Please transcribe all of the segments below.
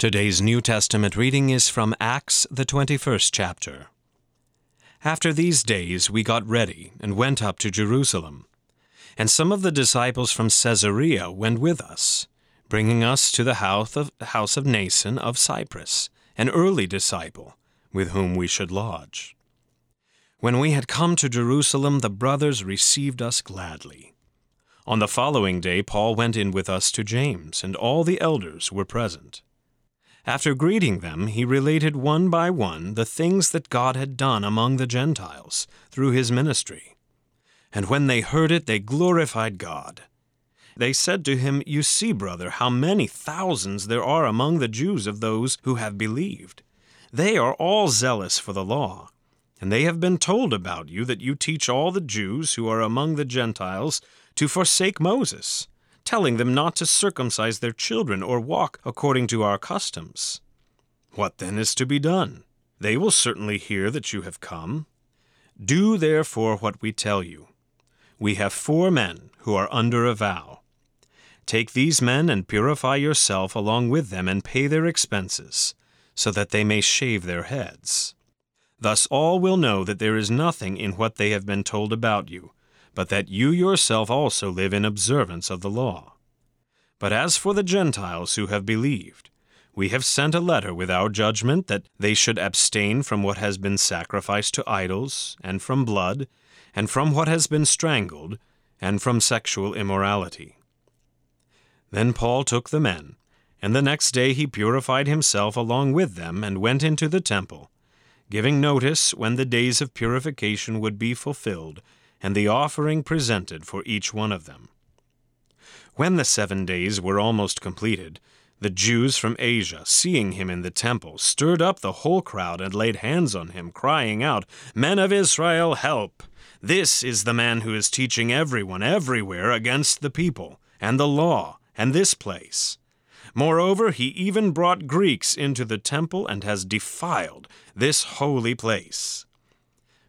Today's New Testament reading is from Acts, the 21st chapter. After these days we got ready and went up to Jerusalem. And some of the disciples from Caesarea went with us, bringing us to the house of, house of Mnason of Cyprus, an early disciple, with whom we should lodge. When we had come to Jerusalem, the brothers received us gladly. On the following day, Paul went in with us to James, and all the elders were present. After greeting them, he related one by one the things that God had done among the Gentiles through his ministry. And when they heard it, they glorified God. They said to him, You see, brother, how many thousands there are among the Jews of those who have believed. They are all zealous for the law. And they have been told about you that you teach all the Jews who are among the Gentiles to forsake Moses telling them not to circumcise their children or walk according to our customs. What then is to be done? They will certainly hear that you have come. Do therefore what we tell you. We have four men who are under a vow. Take these men and purify yourself along with them and pay their expenses, so that they may shave their heads. Thus all will know that there is nothing in what they have been told about you but that you yourself also live in observance of the law. But as for the Gentiles who have believed, we have sent a letter with our judgment that they should abstain from what has been sacrificed to idols, and from blood, and from what has been strangled, and from sexual immorality. Then Paul took the men, and the next day he purified himself along with them and went into the temple, giving notice when the days of purification would be fulfilled and the offering presented for each one of them. When the seven days were almost completed, the Jews from Asia, seeing him in the temple, stirred up the whole crowd and laid hands on him, crying out, Men of Israel, help! This is the man who is teaching everyone everywhere against the people, and the law, and this place. Moreover, he even brought Greeks into the temple and has defiled this holy place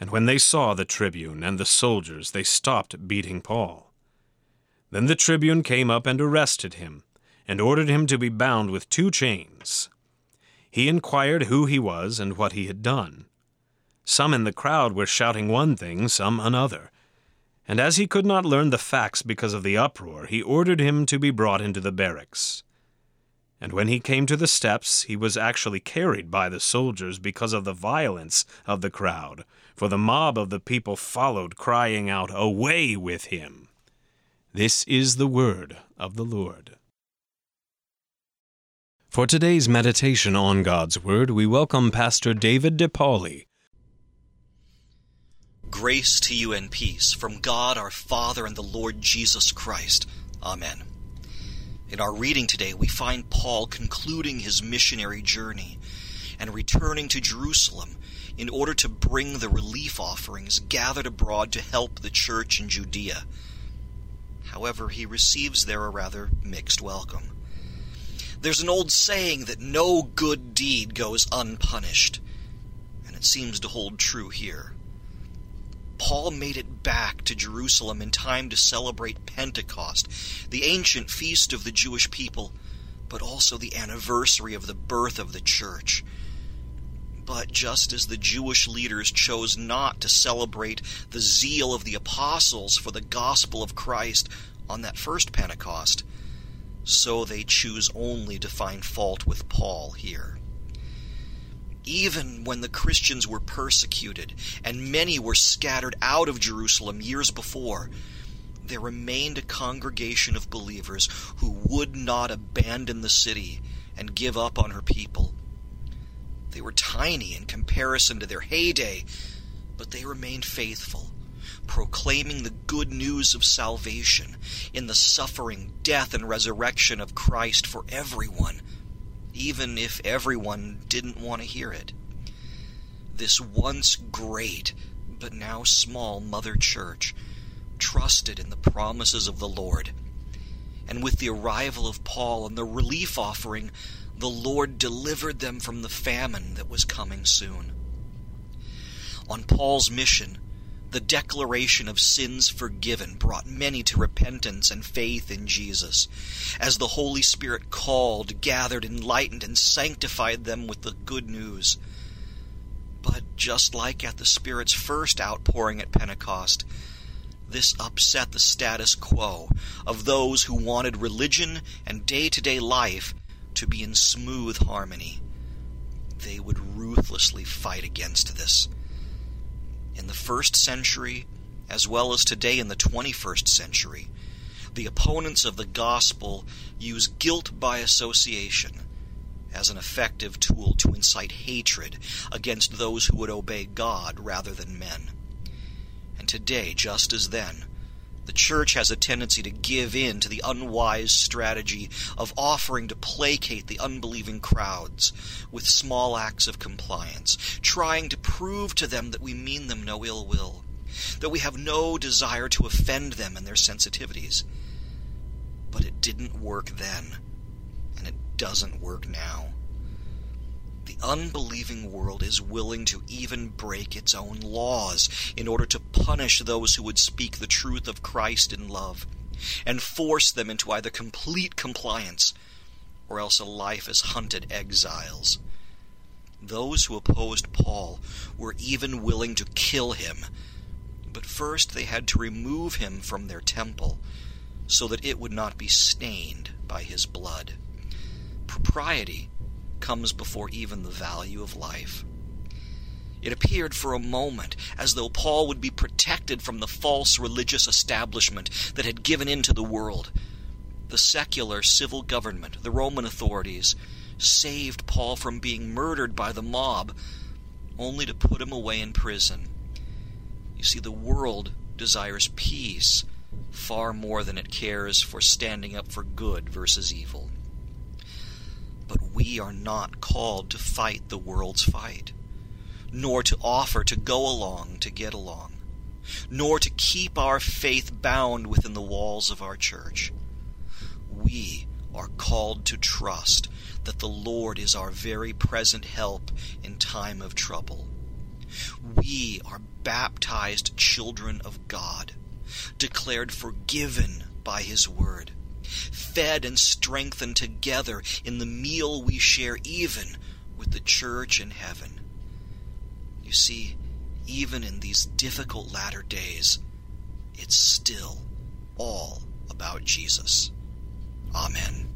and when they saw the tribune and the soldiers, they stopped beating Paul. Then the tribune came up and arrested him, and ordered him to be bound with two chains. He inquired who he was and what he had done. Some in the crowd were shouting one thing, some another. And as he could not learn the facts because of the uproar, he ordered him to be brought into the barracks. And when he came to the steps, he was actually carried by the soldiers because of the violence of the crowd, for the mob of the people followed, crying out, Away with him! This is the word of the Lord. For today's meditation on God's Word, we welcome Pastor David DePaoli. Grace to you and peace from God our Father and the Lord Jesus Christ. Amen. In our reading today, we find Paul concluding his missionary journey and returning to Jerusalem in order to bring the relief offerings gathered abroad to help the church in Judea. However, he receives there a rather mixed welcome. There's an old saying that no good deed goes unpunished, and it seems to hold true here. Paul made it back to Jerusalem in time to celebrate Pentecost, the ancient feast of the Jewish people, but also the anniversary of the birth of the church. But just as the Jewish leaders chose not to celebrate the zeal of the apostles for the gospel of Christ on that first Pentecost, so they choose only to find fault with Paul here even when the Christians were persecuted and many were scattered out of Jerusalem years before, there remained a congregation of believers who would not abandon the city and give up on her people. They were tiny in comparison to their heyday, but they remained faithful, proclaiming the good news of salvation in the suffering, death, and resurrection of Christ for everyone, even if everyone didn't want to hear it. This once great, but now small mother church trusted in the promises of the Lord. And with the arrival of Paul and the relief offering, the Lord delivered them from the famine that was coming soon. On Paul's mission, the declaration of sins forgiven brought many to repentance and faith in Jesus, as the Holy Spirit called, gathered, enlightened, and sanctified them with the good news. But just like at the Spirit's first outpouring at Pentecost, this upset the status quo of those who wanted religion and day to day life to be in smooth harmony. They would ruthlessly fight against this. In the first century, as well as today in the 21st century, the opponents of the gospel use guilt by association as an effective tool to incite hatred against those who would obey God rather than men. And today, just as then, the church has a tendency to give in to the unwise strategy of offering to placate the unbelieving crowds with small acts of compliance, trying to prove to them that we mean them no ill will, that we have no desire to offend them and their sensitivities. But it didn't work then, and it doesn't work now. The unbelieving world is willing to even break its own laws in order to punish those who would speak the truth of Christ in love, and force them into either complete compliance or else a life as hunted exiles. Those who opposed Paul were even willing to kill him, but first they had to remove him from their temple so that it would not be stained by his blood. Propriety comes before even the value of life. It appeared for a moment as though Paul would be protected from the false religious establishment that had given in to the world. The secular civil government, the Roman authorities, saved Paul from being murdered by the mob, only to put him away in prison. You see, the world desires peace far more than it cares for standing up for good versus evil. We are not called to fight the world's fight, nor to offer to go along to get along, nor to keep our faith bound within the walls of our church. We are called to trust that the Lord is our very present help in time of trouble. We are baptized children of God, declared forgiven by His Word fed and strengthened together in the meal we share, even with the church in heaven. You see, even in these difficult latter days, it's still all about Jesus. Amen.